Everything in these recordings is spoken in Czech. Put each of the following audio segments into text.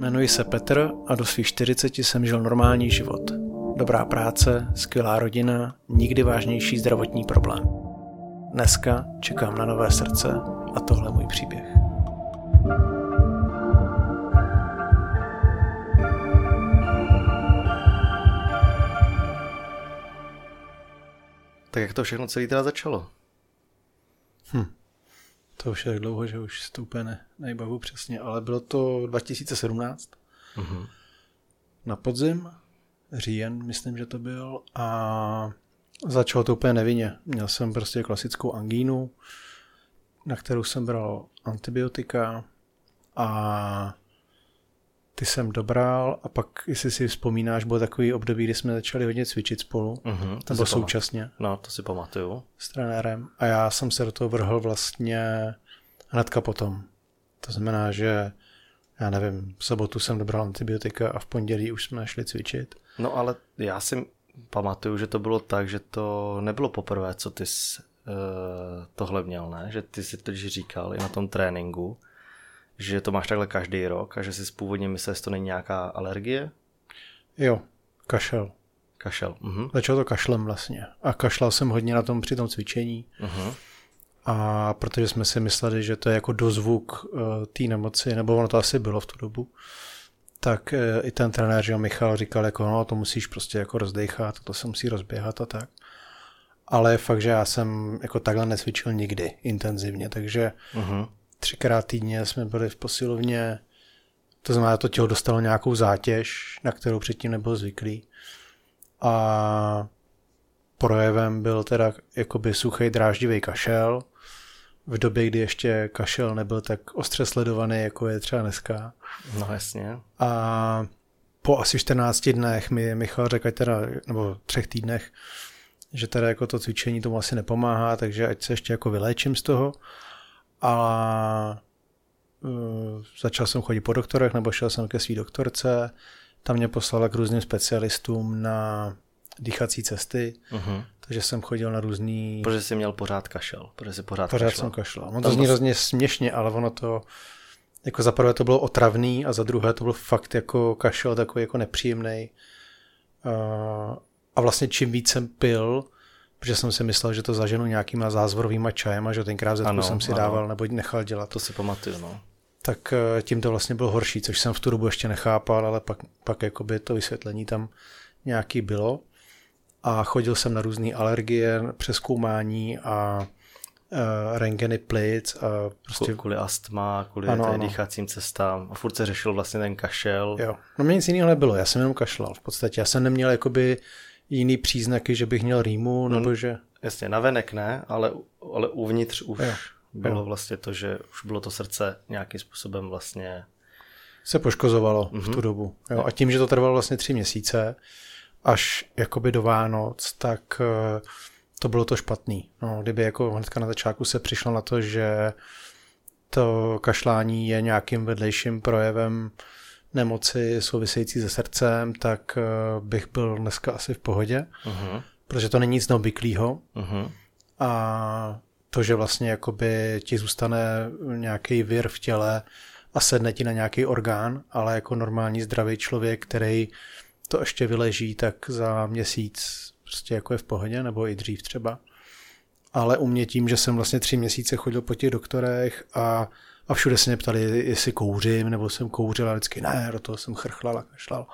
Jmenuji se Petr a do svých 40 jsem žil normální život. Dobrá práce, skvělá rodina, nikdy vážnější zdravotní problém. Dneska čekám na nové srdce a tohle můj příběh. Tak jak to všechno celý teda začalo? Hm. To už je tak dlouho, že už si to úplně ne, nejbavu přesně, ale bylo to 2017 Mhm. na podzim, říjen, myslím, že to byl a začalo to úplně nevinně. Měl jsem prostě klasickou angínu, na kterou jsem bral antibiotika a ty jsem dobral a pak, jestli si vzpomínáš, bylo takový období, kdy jsme začali hodně cvičit spolu, Mhm, to nebo současně No, to si pamatuju. s trenérem a já jsem se do toho vrhl vlastně hnedka potom. To znamená, že já nevím, v sobotu jsem dobral antibiotika a v pondělí už jsme šli cvičit. No ale já si pamatuju, že to bylo tak, že to nebylo poprvé, co ty jsi, uh, tohle měl, ne? Že ty si teď říkal i na tom tréninku, že to máš takhle každý rok a že si původně myslel, že to není nějaká alergie? Jo, kašel. Kašel. Mhm. Začalo to kašlem vlastně. A kašlal jsem hodně na tom při tom cvičení. Mhm. A protože jsme si mysleli, že to je jako dozvuk uh, té nemoci, nebo ono to asi bylo v tu dobu, tak uh, i ten trenér, že Michal říkal, jako no, to musíš prostě jako rozdechat, to se musí rozběhat a tak. Ale fakt, že já jsem jako takhle necvičil nikdy intenzivně, takže Mhm. Třikrát týdně jsme byli v posilovně, to znamená, to tělo dostalo nějakou zátěž, na kterou předtím nebyl zvyklý. A projevem byl teda jakoby suchý dráždivý kašel, v době, kdy ještě kašel nebyl tak ostře sledovaný, jako je třeba dneska. No jasně. A po asi 14 dnech mi Michal řekl, teda, nebo třech týdnech, že teda jako to cvičení tomu asi nepomáhá, takže ať se ještě jako vyléčím z toho. A uh, začal jsem chodit po doktorech, nebo šel jsem ke své doktorce, tam mě poslala k různým specialistům na dýchací cesty, Mhm. takže jsem chodil na různý... Protože jsi měl pořád kašel. Protože jsi pořád, Pořád kašlal. jsem kašlal. On Tam to zní to- hrozně směšně, ale ono to, jako za prvé to bylo otravný a za druhé to byl fakt jako kašel takový jako nepříjemný. A vlastně čím víc jsem pil, protože jsem si myslel, že to zaženu nějakýma zázvorovýma čajema, že tenkrát Zetku Ano, jsem si ano. dával nebo nechal dělat, To si pamatuju, no. tak eh, tím to vlastně bylo horší, což jsem v tu dobu ještě nechápal, ale pak, pak jakoby to vysvětlení tam nějaký bylo. A chodil jsem na různé alergie, přeskoumání a uh, rengeny plic a prostě. Kvůli astma, kvůli ano, ano. dýchacím cestám. A furt se řešil vlastně ten kašel. Jo. No mě nic jiného nebylo, já jsem jenom kašlal v podstatě. Já jsem neměl jakoby jiný příznaky, že bych měl rýmu, nebo že... Jasně, navenek ne, ale, ale uvnitř už Jo, bylo jo. vlastně to, že už bylo to srdce nějakým způsobem vlastně... se poškozovalo mm-hmm. v tu dobu. Jo. A tím, že to trvalo vlastně tři měsíce, až jakoby do Vánoc, tak eh, to bylo to špatný. No, kdyby jako hnedka na začátku se přišlo na to, že to kašlání je nějakým vedlejším projevem nemoci související se srdcem, tak eh, bych byl dneska asi v pohodě, Uh-huh, protože to není nic neobvyklého uh-huh. a to, že vlastně jakoby ti zůstane nějaký vir v těle a sedne ti na nějaký orgán, ale jako normální zdravý člověk, který to ještě vyleží, tak za měsíc prostě jako je v pohodě, nebo i dřív třeba. Ale u mě tím, že jsem vlastně tři měsíce chodil po těch doktorech a, a všude se mě ptali, jestli kouřím, nebo jsem kouřil a vždycky ne, do toho jsem chrchlal a kašlal.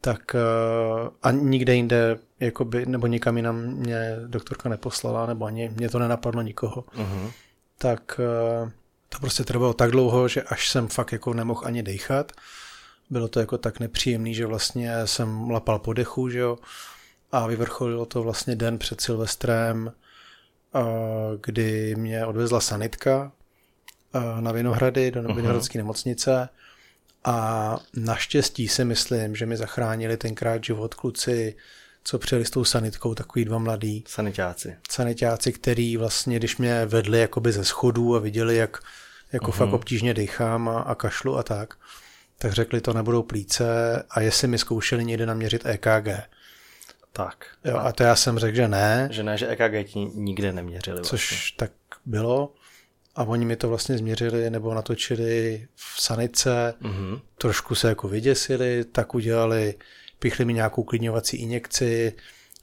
Tak eh, a nikde jinde, jakoby, nebo nikam jinam mě doktorka neposlala, nebo ani mě to nenapadlo nikoho, uh-huh. tak eh, to prostě trvalo tak dlouho, že až jsem fakt jako nemohl ani dechat. Bylo to jako tak nepříjemný, že vlastně jsem lapal po dechu, že jo, a vyvrcholilo to vlastně den před Silvestrem, eh, kdy mě odvezla sanitka na Vinohrady, do Vinohradské nemocnice a naštěstí si myslím, že mi zachránili tenkrát život kluci, co přijeli s tou sanitkou, takový dva mladý Sanitáci. sanitáci, který vlastně, když mě vedli jakoby ze schodů a viděli, jak jako uh-huh. fakt obtížně dýchám a, a kašlu a tak, tak řekli, to nebudou plíce a jestli mi zkoušeli někde naměřit EKG. Tak. Jo, a to já jsem řekl, že ne, Že ne, že EKG ti nikde neměřili. Vlastně. což tak bylo. A oni mi to vlastně změřili nebo natočili v sanice, Mhm. trošku se jako vyděsili, tak udělali, pichli mi nějakou klidňovací injekci,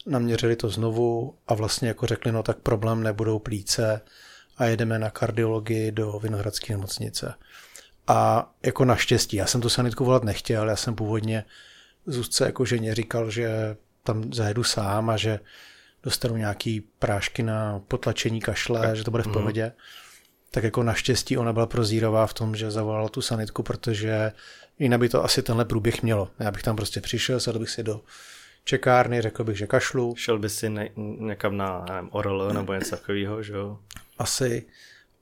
naměřili to znovu a vlastně jako řekli, no tak problém nebudou plíce a jedeme na kardiologii do Vinohradské nemocnice. A jako naštěstí, já jsem tu sanitku volat nechtěl, já jsem původně Zuzce jako ženě říkal, že tam zajedu sám a že dostanu nějaký prášky na potlačení kašle, že to bude v pohodě. Tak jako naštěstí ona byla prozírová v tom, že zavolala tu sanitku, protože jinak by to asi tenhle průběh mělo. Já bych tam prostě přišel, sedl bych si do čekárny, řekl bych, že kašlu, Šel by si ne, někam na nevím, ORL nebo něco takového, že jo? asi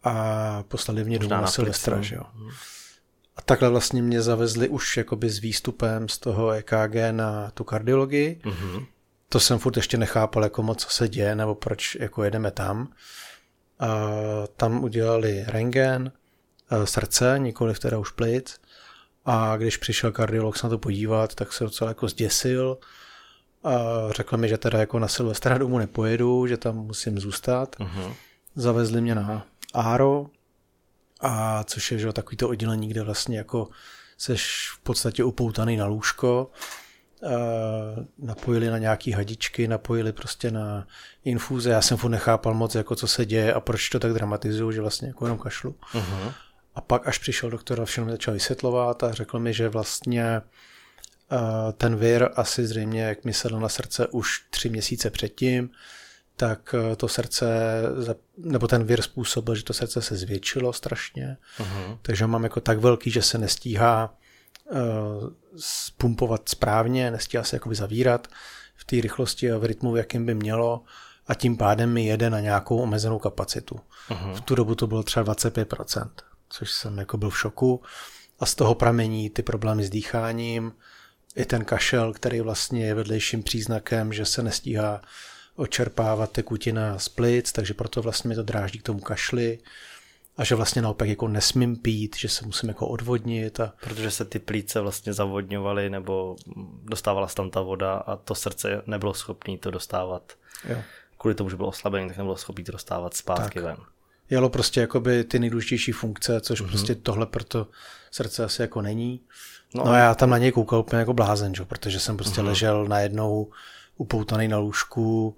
a poslali mě domů na Silvestra, že jo. A takhle vlastně mě zavezli už jakoby s výstupem z toho EKG na tu kardiologii. Mhm. To jsem furt ještě nechápal, jako moc, co se děje, nebo proč jako jedeme tam. A tam udělali rengen, a srdce, nikoli teda už plic. A když přišel kardiolog se na to podívat, tak se docela jako zděsil. A řekl mi, že teda jako na Silvestra domů nepojedu, že tam musím zůstat. Mhm. Zavezli mě na Áro, a což je že, takový to oddělení, kde vlastně jako seš v podstatě upoutaný na lůžko, napojili na nějaký hadičky, napojili prostě na infuze. Já jsem furt nechápal moc, jako co se děje a proč to tak dramatizuju, že vlastně jako jenom kašlu. Mhm. A pak až přišel doktor a všechno mi začal vysvětlovat a řekl mi, že vlastně ten vir asi zřejmě, jak mi sedl na srdce už tři měsíce předtím, tak to srdce, nebo ten vir způsobil, že to srdce se zvětšilo strašně, Mhm. takže mám jako tak velký, že se nestíhá pumpovat správně, nestíhá se jakoby zavírat v té rychlosti a v rytmu, v jakým by mělo a tím pádem mi jede na nějakou omezenou kapacitu. Mhm. V tu dobu to bylo třeba 25%, což jsem jako byl v šoku a z toho pramení ty problémy s dýcháním, i ten kašel, který vlastně je vedlejším příznakem, že se nestíhá očerpávat tekutina z plic, takže proto vlastně mi to dráždí k tomu kašli a že vlastně naopak jako nesmím pít, že se musím jako odvodnit a Protože se ty plíce vlastně zavodňovaly nebo dostávala se tam ta voda a to srdce nebylo schopné to dostávat. jo. Kvůli tomu, že bylo oslabený, tak nebylo schopné to dostávat zpátky Tak. ven. jelo prostě jakoby ty nejdůležitější funkce, což Mhm. mm-hmm. prostě tohle proto srdce asi jako není. No No, a já tam na něj koukal úplně jako blázen, že? protože jsem prostě Mhm. mm-hmm. ležel najednou upoutaný na lůžku,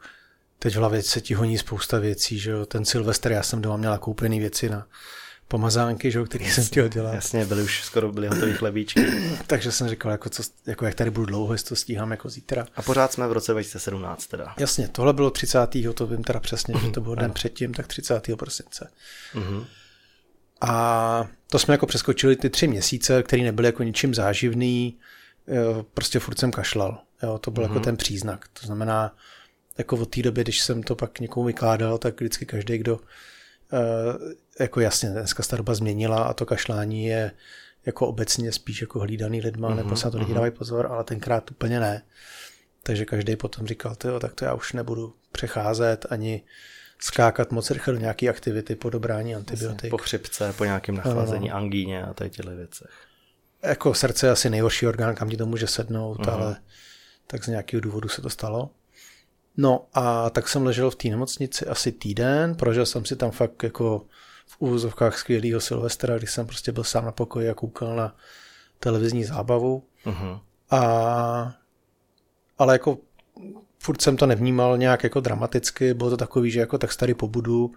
teď v hlavě se ti honí spousta věcí, že jo? ten Silvestr, já jsem doma měl koupený věci na pomazánky, že jo, který jsem chtěl dělat. Jasně, byly už skoro byly hotový chlebíčky. Takže jsem říkal, jako, co, jako jak tady budu dlouho, jestli to stíhám jako zítra. A pořád jsme v roce 2017 teda. Jasně, tohle bylo 30. to vím teda přesně, že to bylo den předtím, tak 30. prosince. Mhm. A to jsme jako přeskočili ty tři měsíce, které nebyly jako ničím záživný, prostě furt jsem kašlal. Jo, to byl mm-hmm. jako ten příznak. To znamená, jako od té doby, když jsem to pak někomu vykládal, tak vždycky každý, kdo eh, jako jasně, dneska se ta doba změnila a to kašlání je jako obecně spíš jako hlídaný lidma, mm-hmm. nebo se na to lidi dávají pozor, ale tenkrát úplně ne. Takže každý potom říkal, tyjo, tak to já už nebudu přecházet ani skákat moc rychle do nějaké aktivity po dobrání antibiotik. Po chřipce, po nějakém nachlazení, angíně a tady těchto věcech. Jako srdce je asi nejhorší orgán, kam ti to může sednout, uh-huh. ale tak z nějakého důvodu se to stalo. No a tak jsem ležel v té nemocnici asi týden, prožil jsem si tam fakt jako v úvozovkách skvělýho Silvestra, když jsem prostě byl sám na pokoji a koukal na televizní zábavu. Mhm. A, ale jako furt jsem to nevnímal nějak jako dramaticky, bylo to takový, že jako tak starý pobudu,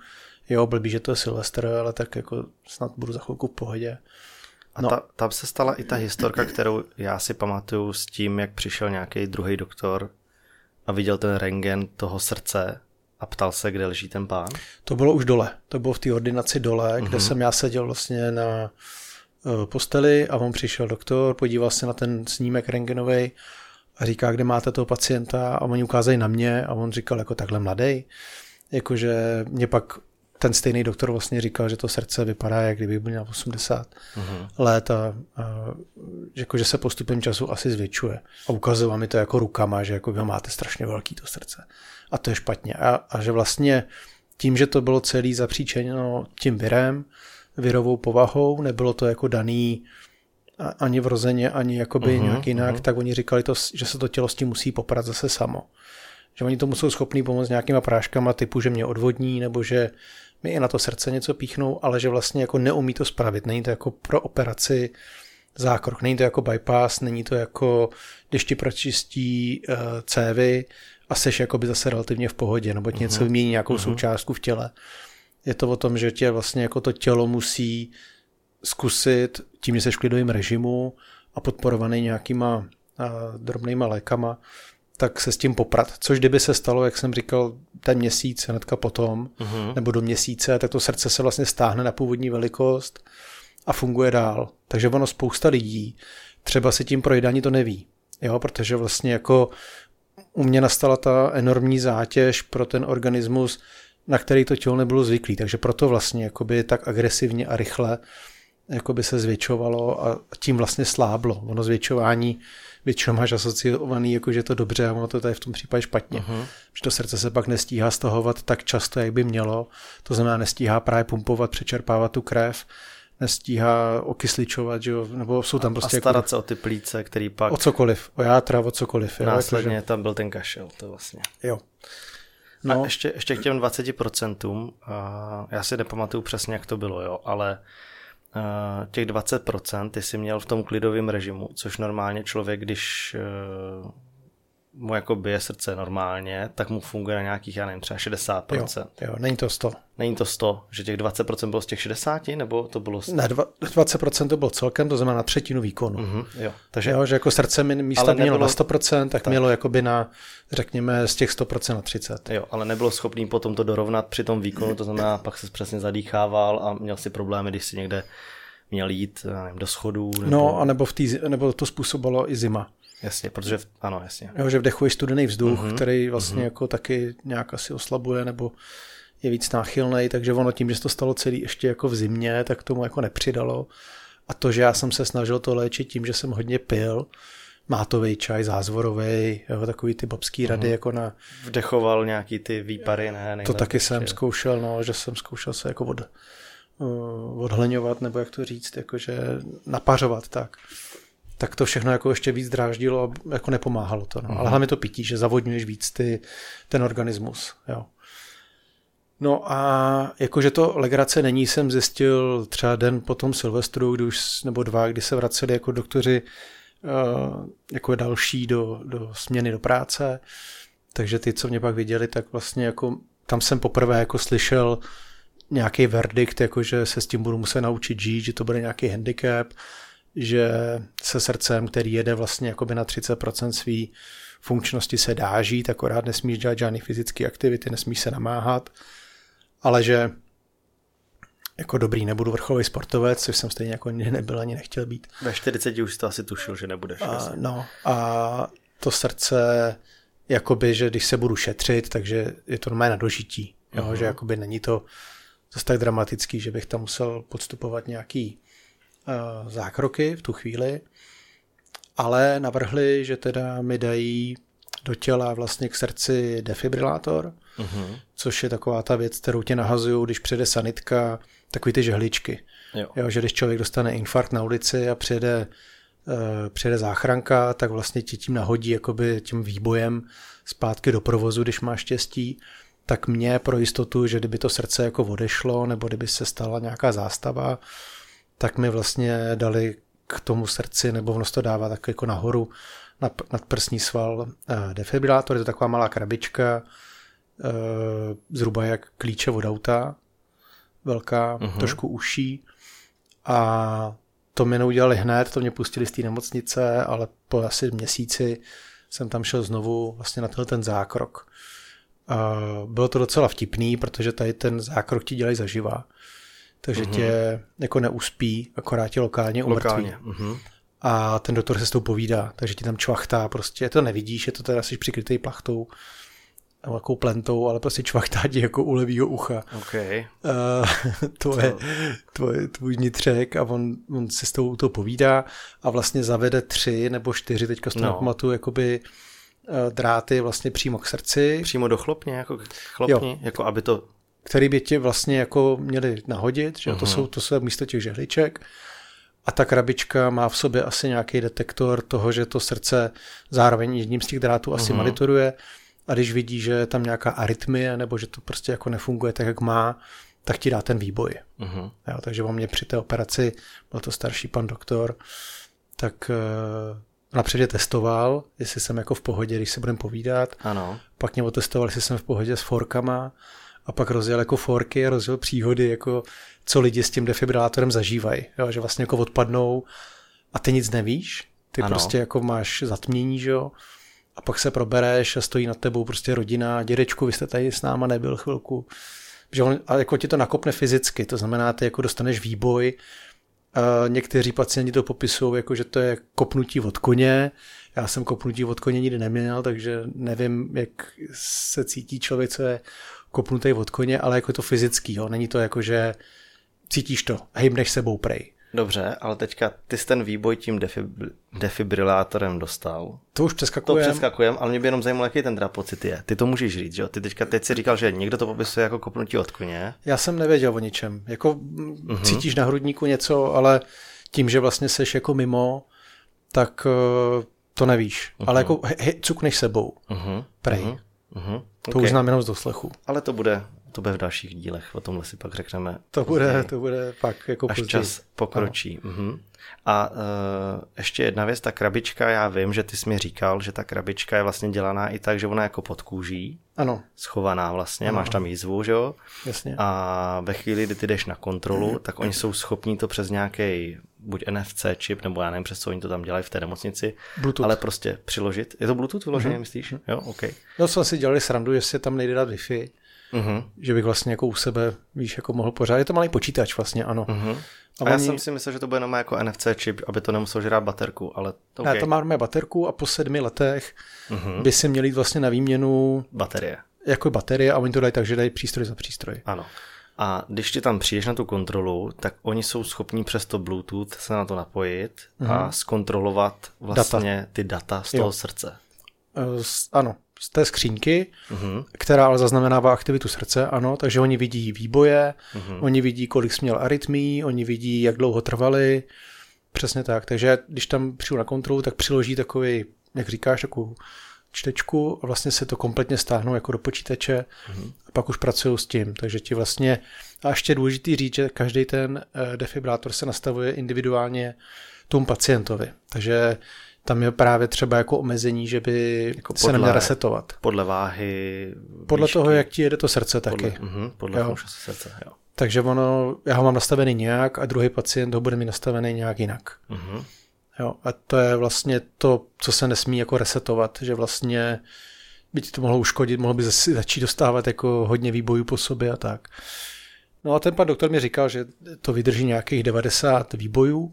jo, blbý, že to je Silvestr, ale tak jako snad budu za chvilku v pohodě. A no. ta, tam se stala i ta historka, kterou já si pamatuju s tím, jak přišel nějaký druhý doktor a viděl ten rengen toho srdce a ptal se, kde leží ten pán. To bylo už dole, to bylo v té ordinaci dole, mm-hmm. kde jsem já seděl vlastně na eh, posteli a on přišel doktor, podíval se na ten snímek rengenový a říká, kde máte toho pacienta a oni ukázají na mě a on říkal jako takhle mladý, jakože mě pak ten stejný doktor vlastně říkal, že to srdce vypadá, jak kdyby byl měl 80 mm-hmm. let a, a jako, že se postupem času asi zvětšuje. A ukazoval mi to jako rukama, že jako vy máte strašně velký to srdce. A to je špatně. A, a že vlastně tím, že to bylo celý zapříčeněno tím virem, virovou povahou, nebylo to jako daný ani vrozeně, ani jakoby uh-huh, nějak jinak, uh-huh. tak oni říkali, to, že se to tělo s tím musí poprat zase samo. Že oni tomu jsou schopní pomoct nějakýma práškama typu, že mě odvodní, nebo že mi i na to srdce něco píchnou, ale že vlastně jako neumí to spravit. Není to jako pro operaci zákrok, není to jako bypass, není to jako, když ti pročistí uh, cévy a seš jakoby zase relativně v pohodě, nebo ti uh-huh. něco mhm. vymění nějakou uh-huh. součástku v těle. Je to o tom, že tě vlastně jako to tělo musí zkusit tím, že jsi v klidovém režimu a podporovaný nějakýma uh, drobnýma lékama, tak se s tím poprat. Což kdyby se stalo, jak jsem říkal, ten měsíc hnedka potom, uh-huh. nebo do měsíce, tak to srdce se vlastně stáhne na původní velikost a funguje dál. Takže ono spousta lidí třeba si tím projídání to neví. Jo, protože vlastně jako u mě nastala ta enormní zátěž pro ten organismus, na který to tělo nebylo zvyklý. Takže proto vlastně jakoby tak agresivně a rychle jakoby se zvětšovalo a tím vlastně sláblo. Ono zvětšování většinou máš asociovaný, jako že je to dobře a ono to je v tom případě špatně. Uh-huh. Že to srdce se pak nestíhá stahovat tak často, jak by mělo. To znamená, nestíhá právě pumpovat, přečerpávat tu krev, nestíhá okysličovat, že jo? nebo jsou tam prostě... A starat jako, se o ty plíce, který pak... O cokoliv, o játra, o cokoliv. Jo? Následně jakože... tam byl ten kašel, to vlastně. Jo. No. A ještě, ještě k těm 20%, uh, já si nepamatuju přesně, jak to bylo, jo, ale těch 20% ty jsi měl v tom klidovém režimu, což normálně člověk, když uh, mu jako bije srdce normálně, tak mu funguje na nějakých, já nevím, třeba 60%. Jo, jo není to 100. Není to 100, že těch 20% bylo z těch 60, nebo to bylo 100? Ne, 20% to bylo celkem, to znamená na třetinu výkonu. Mm-hmm, jo. Takže jo, že jako srdce mi místo nebylo, mělo na 100%, tak, tak mělo jakoby na, řekněme, z těch 100% na 30. Jo, ale nebylo schopný potom to dorovnat při tom výkonu, to znamená, pak se přesně zadýchával a měl si problémy, když si někde měl jít nevím, do schodů. Nebo... No, anebo, v tý, nebo to způsobilo i zima. Jasně, protože, v, ano, jasně. Jo, že vdechuješ studený vzduch, uh-huh, který vlastně uh-huh. jako taky nějak asi oslabuje, nebo je víc náchylný, takže ono tím, že se to stalo celý ještě jako v zimě, tak tomu jako nepřidalo. A to, že já jsem se snažil to léčit tím, že jsem hodně pil, mátový čaj, zázvorový, jo, takový ty bobský rady, uh-huh. jako na... Vdechoval nějaký ty výpary, ne? To taky jsem zkoušel, no, že jsem zkoušel se jako od, uh, odhleňovat, nebo jak to říct, jakože napařovat, tak tak to všechno jako ještě víc dráždilo a jako nepomáhalo to. No. Ale hlavně to pití, že zavodňuješ víc ty, ten organismus. Jo. No a jakože to legrace není, jsem zjistil třeba den po tom Silvestru, kdy už, nebo dva, kdy se vraceli jako doktoři uh, jako další do, do směny do práce, takže ty, co mě pak viděli, tak vlastně jako tam jsem poprvé jako slyšel nějaký verdikt, jako že se s tím budu muset naučit žít, že to bude nějaký handicap, že se srdcem, který jede vlastně jakoby na 30% svý funkčnosti se dá žít, akorát nesmíš dělat žádné fyzické aktivity, nesmíš se namáhat, ale že jako dobrý, nebudu vrcholový sportovec, což jsem stejně jako nebyl ani nechtěl být. Ve 40 už to asi tušil, že nebudeš. A, no a to srdce, jakoby, že když se budu šetřit, takže je to normálně na dožití. Jo, uh-huh. že jakoby není to zase tak dramatický, že bych tam musel podstupovat nějaký zákroky v tu chvíli, ale navrhli, že teda mi dají do těla vlastně k srdci defibrilátor, uh-huh. což je taková ta věc, kterou tě nahazují, když přijede sanitka, takový ty žehličky. Jo. jo. že když člověk dostane infarkt na ulici a přijede, uh, přijede záchranka, tak vlastně ti tím nahodí jakoby tím výbojem zpátky do provozu, když má štěstí, tak mě pro jistotu, že kdyby to srdce jako odešlo, nebo kdyby se stala nějaká zástava, tak mi vlastně dali k tomu srdci, nebo ono to dává tak jako nahoru na, nad prsní sval eh, defibrilátor, je to taková malá krabička, eh, zhruba jak klíče od auta, velká, uh-huh. trošku uší a to mi neudělali hned, to mě pustili z té nemocnice, ale po asi měsíci jsem tam šel znovu vlastně na tenhle ten zákrok. A bylo to docela vtipný, protože tady ten zákrok ti dělají zaživa takže uh-huh. tě jako neuspí, akorát tě lokálně umrtví. Lokálně. Uh-huh. A ten doktor se s tou povídá, takže ti tam čvachtá, prostě to nevidíš, je to teda asi přikrytý plachtou nebo takovou plentou, ale prostě čvachtá ti jako u levýho ucha. Okay. Uh, to je tvoje, tvůj vnitřek a on, on se s tou to povídá a vlastně zavede tři nebo čtyři, teďka z toho no. pamatuju, jakoby uh, dráty vlastně přímo k srdci. Přímo do chlopně, jako chlopni, jo. jako aby to který by ti vlastně jako měli nahodit, že uh-huh. to, mhm. jsou, to jsou místo těch žehliček. A ta krabička má v sobě asi nějaký detektor toho, že to srdce zároveň jedním z těch drátů asi uh-huh. monitoruje a když vidí, že je tam nějaká arytmie nebo že to prostě jako nefunguje tak, jak má, tak ti dá ten výboj. Mhm. Jo, takže on mě při té operaci, byl to starší pan doktor, tak uh, napřed je testoval, jestli jsem jako v pohodě, když se budeme povídat. Ano. Pak mě otestoval, jestli jsem v pohodě s forkama a pak rozjel jako forky, rozjel příhody, jako co lidi s tím defibrilátorem zažívají. Jo, že vlastně jako odpadnou a ty nic nevíš, ty Ano. prostě jako máš zatmění, že jo, a pak se probereš a stojí nad tebou prostě rodina, dědečku, vy jste tady s náma nebyl chvilku. Že on, a jako ti to nakopne fyzicky, to znamená, ty jako dostaneš výboj, a někteří pacienti to popisují, jako že to je kopnutí od koně. Já jsem kopnutí od koně nikdy neměl, takže nevím, jak se cítí člověk, co je kopnutý od koně, ale jako to fyzický, jo. není to jako, že cítíš to, hejbneš sebou prej. Dobře, ale teďka ty jsi ten výboj tím defib- defibrilátorem dostal. To už To přeskakuje. přeskakujem, ale mě by jenom zajímalo, jaký ten teda pocit je. Ty to můžeš říct, že jo? Ty teďka teď si říkal, že někdo to popisuje jako kopnutí od koně. Já jsem nevěděl o ničem. Jako mm-hmm. cítíš na hrudníku něco, ale tím, že vlastně seš jako mimo, tak uh, to nevíš. Uh-huh. Ale jako he, he, cukneš sebou, Uh-huh. prej. Uh-huh. Uh-huh. To Okay. už znám jenom z doslechu. Ale to bude, to bude v dalších dílech, o tomhle si pak řekneme. To bude, to bude pak jako Až později. čas pokročí. Uh-huh. A uh, ještě jedna věc, ta krabička, já vím, že ty jsi mi říkal, že ta krabička je vlastně dělaná i tak, že ona je jako pod kůží, Ano, schovaná vlastně, máš tam jízvu, že jo? jasně. A ve chvíli, kdy ty jdeš na kontrolu, tak oni jsou schopní to přes nějaký buď NFC čip, nebo já nevím, přes co oni to tam dělají v té nemocnici, Bluetooth. ale prostě přiložit. Je to Bluetooth vyloženě, myslíš? Jo, OK. No jsme si dělali srandu, se tam nejde dát Wi-Fi, Uh-huh. že bych vlastně jako u sebe, víš, jako mohl pořád. Je to malý počítač vlastně, ano. Uh-huh. A A já oni- jsem si myslel, že to bude jenom jako NFC čip, aby to nemuselo žrát baterku, ale OK. Ne, to máme baterku a po sedmi letech Mhm. by si měli jít vlastně na výměnu Baterie. jako baterie a oni to dají tak, že dají přístroj za přístroj. Ano. A když ty tam přijdeš na tu kontrolu, tak oni jsou schopní přes to Bluetooth se na to napojit a zkontrolovat vlastně data. ty data z toho Jo. srdce. Eh, z- Ano, z té skřínky, Mhm. která ale zaznamenává aktivitu srdce, ano, takže oni vidí výboje, Mhm. oni vidí, kolik jsi měl arytmí, oni vidí, jak dlouho trvaly, přesně tak. Takže když tam přijdu na kontrolu, tak přiloží takový, jak říkáš, takovou čtečku a vlastně se to kompletně stáhnou jako do počítače a pak už pracují s tím. Takže ti vlastně, a ještě je důležitý říct, že každý ten eh, defibrátor se nastavuje individuálně tomu pacientovi. Takže tam je právě třeba jako omezení, že by Jako se podle- neměl resetovat. Podle váhy, Podle výšky, toho, jak ti jede to srdce podle, taky. mhm, podle Jo. srdce, jo. Takže ono, já ho mám nastavený nějak a druhý pacient ho bude mít nastavený nějak jinak. Mhm. Jo, a to je vlastně to, co se nesmí jako resetovat, že vlastně by ti to mohlo uškodit, mohlo by zase začít dostávat jako hodně výbojů po sobě a tak. No a ten pan doktor mi říkal, že to vydrží nějakých 90 výbojů,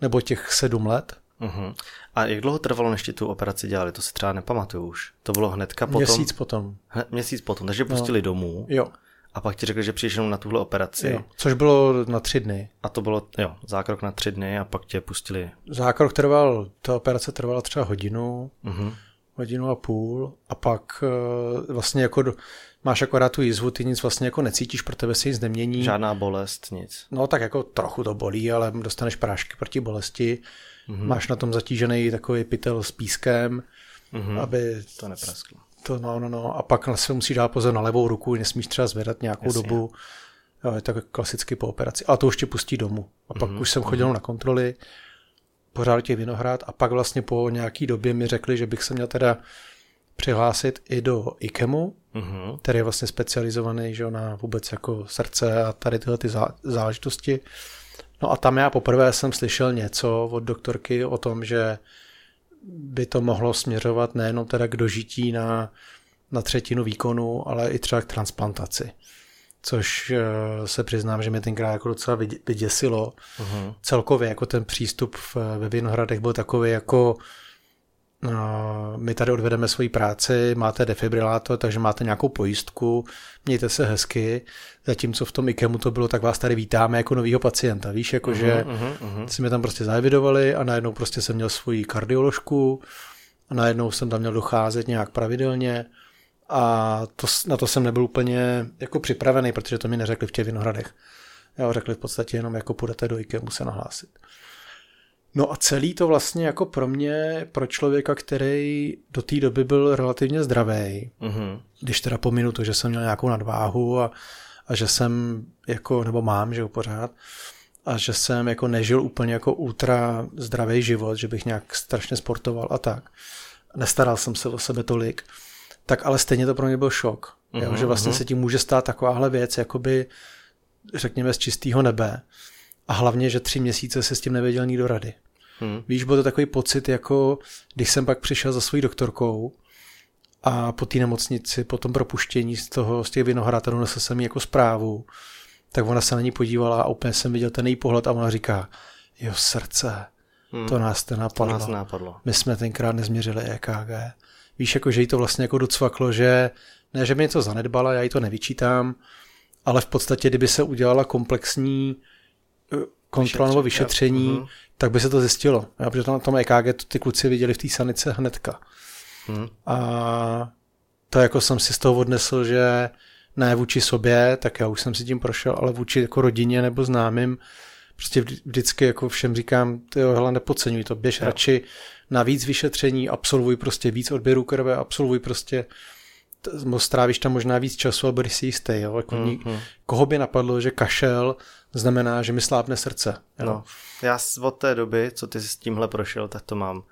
nebo těch 7 let. Mhm. A jak dlouho trvalo, než ti tu operaci dělali? To si třeba nepamatuju už. To bylo hnedka potom? Měsíc potom. Hned, měsíc potom, takže pustili domů Jo, a pak ti řekli, že přijdeš jenom na tuhle operaci. jo. Což bylo na tři dny. A to bylo, jo, zákrok na tři dny a pak tě pustili. Zákrok trval, ta operace trvala třeba hodinu, Mhm. hodinu a půl a pak eh, vlastně jako do, máš akorát tu jízvu, ty nic vlastně jako necítíš, pro tebe se nic nemění. Žádná bolest, nic. No tak jako trochu to bolí, ale dostaneš prášky proti bolesti. Mm-hmm. Máš na tom zatížený takový pytel s pískem, mm-hmm. aby To neprasklo. To, no, no, no. A pak se musíš dát pozor na levou ruku, nesmíš třeba zvedat nějakou Jasně. Dobu. Jo, je tak klasicky po operaci. A to už tě pustí domů. A pak mm-hmm. už jsem chodil na kontroly, pořád tě Vinohrad a pak vlastně po nějaký době mi řekli, že bych se měl teda přihlásit i do IKEMu, Mhm. který je vlastně specializovaný že, na vůbec jako srdce a tady tyhle ty zá- záležitosti. No a tam já poprvé jsem slyšel něco od doktorky o tom, že by to mohlo směřovat nejenom teda k dožití na, na třetinu výkonu, ale i třeba k transplantaci. Což eh, se přiznám, že mě tenkrát jako docela vydě- vyděsilo. Mhm. Celkově jako ten přístup ve Vinohradech byl takový jako my tady odvedeme svoji práci, máte defibrilátor, takže máte nějakou pojistku, mějte se hezky, zatímco v tom IKEMu to bylo, tak vás tady vítáme jako novýho pacienta, víš, jako že Mhm, mhm. si mě tam prostě zaevidovali a najednou prostě jsem měl svoji kardioložku a najednou jsem tam měl docházet nějak pravidelně a to, na to jsem nebyl úplně jako připravený, protože to mi neřekli v těch Vinohradech. Jo, řekli v podstatě jenom jako půjdete do IKEMu se nahlásit. No a celý to vlastně jako pro mě, pro člověka, který do té doby byl relativně zdravý, Mhm. když teda pominu to, že jsem měl nějakou nadváhu a, a že jsem jako, nebo mám, že jo, pořád, a že jsem jako nežil úplně jako ultra zdravý život, že bych nějak strašně sportoval a tak. Nestaral jsem se o sebe tolik, tak ale stejně to pro mě byl šok. Uh-huh, jo, že vlastně uh-huh. se tím může stát takováhle věc, jakoby řekněme z čistého nebe. A hlavně, že tři měsíce se s tím nevěděl nikdo rady. Hmm. Víš, byl to takový pocit, jako když jsem pak přišel za svojí doktorkou a po té nemocnici, po tom propuštění z, toho, z těch vinohradů nesl jsem jí jako zprávu, tak ona se na ní podívala a úplně jsem viděl ten její pohled a ona říká, jo srdce, hmm. to nás to napadlo. To nás napadlo. My jsme tenkrát nezměřili EKG. Víš, jako, že jí to vlastně jako docvaklo, že ne, že mi něco zanedbala, já jí to nevyčítám, ale v podstatě, kdyby se udělala komplexní kontrola nebo vyšetření, mm-hmm. tak by se to zjistilo. Já, protože na tom EKG to ty kluci viděli v té sanice hnedka. Mm. A to jako jsem si z toho odnesl, že ne vůči sobě, tak já už jsem si tím prošel, ale vůči jako rodině nebo známým, prostě vždycky jako všem říkám, ty jo, hele, nepodceňuj to, běž jo. radši na víc vyšetření, absolvuj prostě víc odběrů krve, absolvuj prostě strávíš tam možná víc času, ale budeš si jistý. Jo? Jako mm-hmm. Koho by napadlo, že kašel znamená, že mi slábne srdce. Jo? No. Já od té doby, co ty s tímhle prošel, tak to mám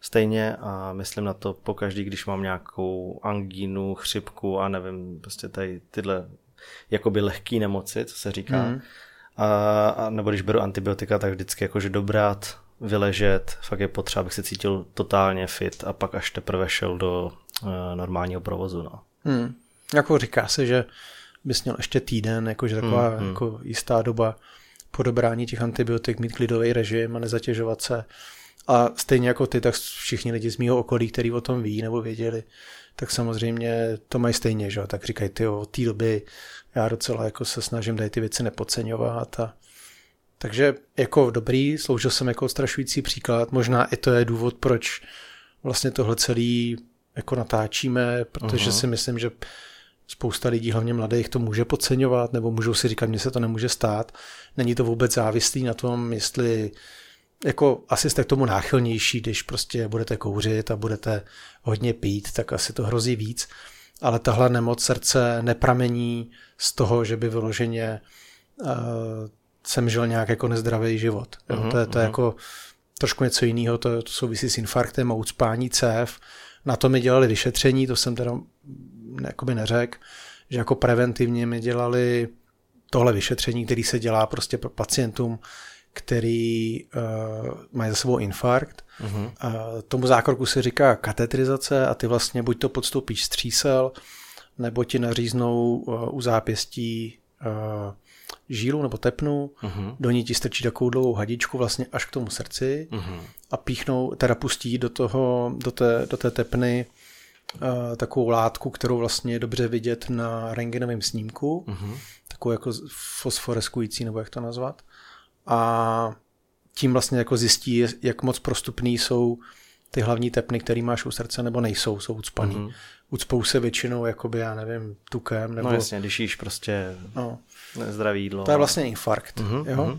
stejně a myslím na to po každý, když mám nějakou angínu, chřipku a nevím, prostě tady tyhle jakoby lehký nemoci, co se říká. Mm. A, a nebo když beru antibiotika, tak vždycky jakože dobrát, vyležet, fakt je potřeba, abych se cítil totálně fit a pak až teprve šel do uh, normálního provozu. No. Hmm. Jako říká se, že bys měl ještě týden, jakože taková hmm, hmm. jako jistá doba po dobrání těch antibiotik, mít klidový režim a nezatěžovat se. A stejně jako ty, tak všichni lidi z mého okolí, kteří o tom ví nebo věděli, tak samozřejmě to mají stejně, že? tak říkají, ty od té doby já docela jako se snažím tady ty věci nepodceňovat a takže jako dobrý, sloužil jsem jako odstrašující příklad, možná i to je důvod, proč vlastně tohle celý jako natáčíme, protože uh-huh. si myslím, že spousta lidí, hlavně mladých, to může podceňovat, nebo můžou si říkat, mně se to nemůže stát. Není to vůbec závislý na tom, jestli jako asi jste k tomu náchylnější, když prostě budete kouřit a budete hodně pít, tak asi to hrozí víc. Ale tahle nemoc srdce nepramení z toho, že by vyloženě uh, jsem žil nějak jako nezdravý život. Jo? Uh-huh, to, je, to uh-huh. jako trošku něco jiného, to, to souvisí s infarktem a ucpání cév. Na to mi dělali vyšetření, to jsem teda jakoby neřekl, že jako preventivně mi dělali tohle vyšetření, který se dělá prostě pro pacientům, který uh, mají za sebou infarkt. Uh-huh. Uh, tomu zákroku se říká katetrizace a ty vlastně buď to podstoupíš střísel, nebo ti naříznou uh, u zápěstí uh, žílu nebo tepnu, uh-huh. do ní ti strčí takovou dlouhou hadičku vlastně až k tomu srdci uh-huh. a píchnou, teda pustí do toho, do té, do té tepny takovou látku, kterou vlastně je dobře vidět na rengenovém snímku, uh-huh. takovou jako fosforeskující, nebo jak to nazvat. A tím vlastně jako zjistí, jak moc prostupný jsou ty hlavní tepny, které máš u srdce, nebo nejsou, jsou ucpaný. Mm-hmm. Ucpou se většinou, jakoby, já nevím, tukem. Nebo... No jasně, když jíš prostě no. nezdravý jídlo. To je vlastně infarkt. Mm-hmm. Jo? Mm-hmm.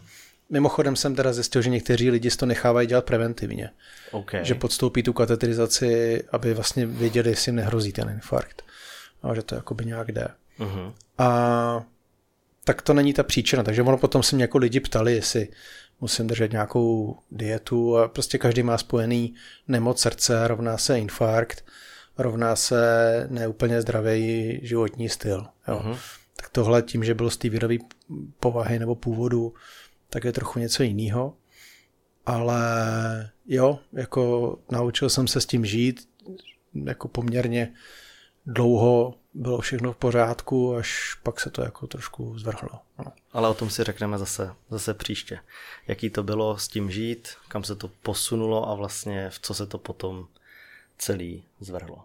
Mimochodem jsem teda zjistil, že někteří lidi to nechávají dělat preventivně. Okay. Že podstoupí tu katetrizaci, aby vlastně věděli, jestli jim nehrozí ten infarkt. A že to jakoby nějak jde. Mm-hmm. A tak to není ta příčina. Takže ono potom se mě jako lidi ptali, jestli musím držet nějakou dietu a prostě každý má spojený nemoc srdce, rovná se infarkt, rovná se neúplně zdravý životní styl. Jo. Uh-huh. Tak tohle tím, že bylo z té výroby povahy nebo původu, tak je trochu něco jiného. Ale jo, jako naučil jsem se s tím žít, jako poměrně dlouho bylo všechno v pořádku, až pak se to jako trošku zvrhlo. No. Ale o tom si řekneme zase, zase příště. Jaký to bylo s tím žít, kam se to posunulo a vlastně v co se to potom celý zvrhlo.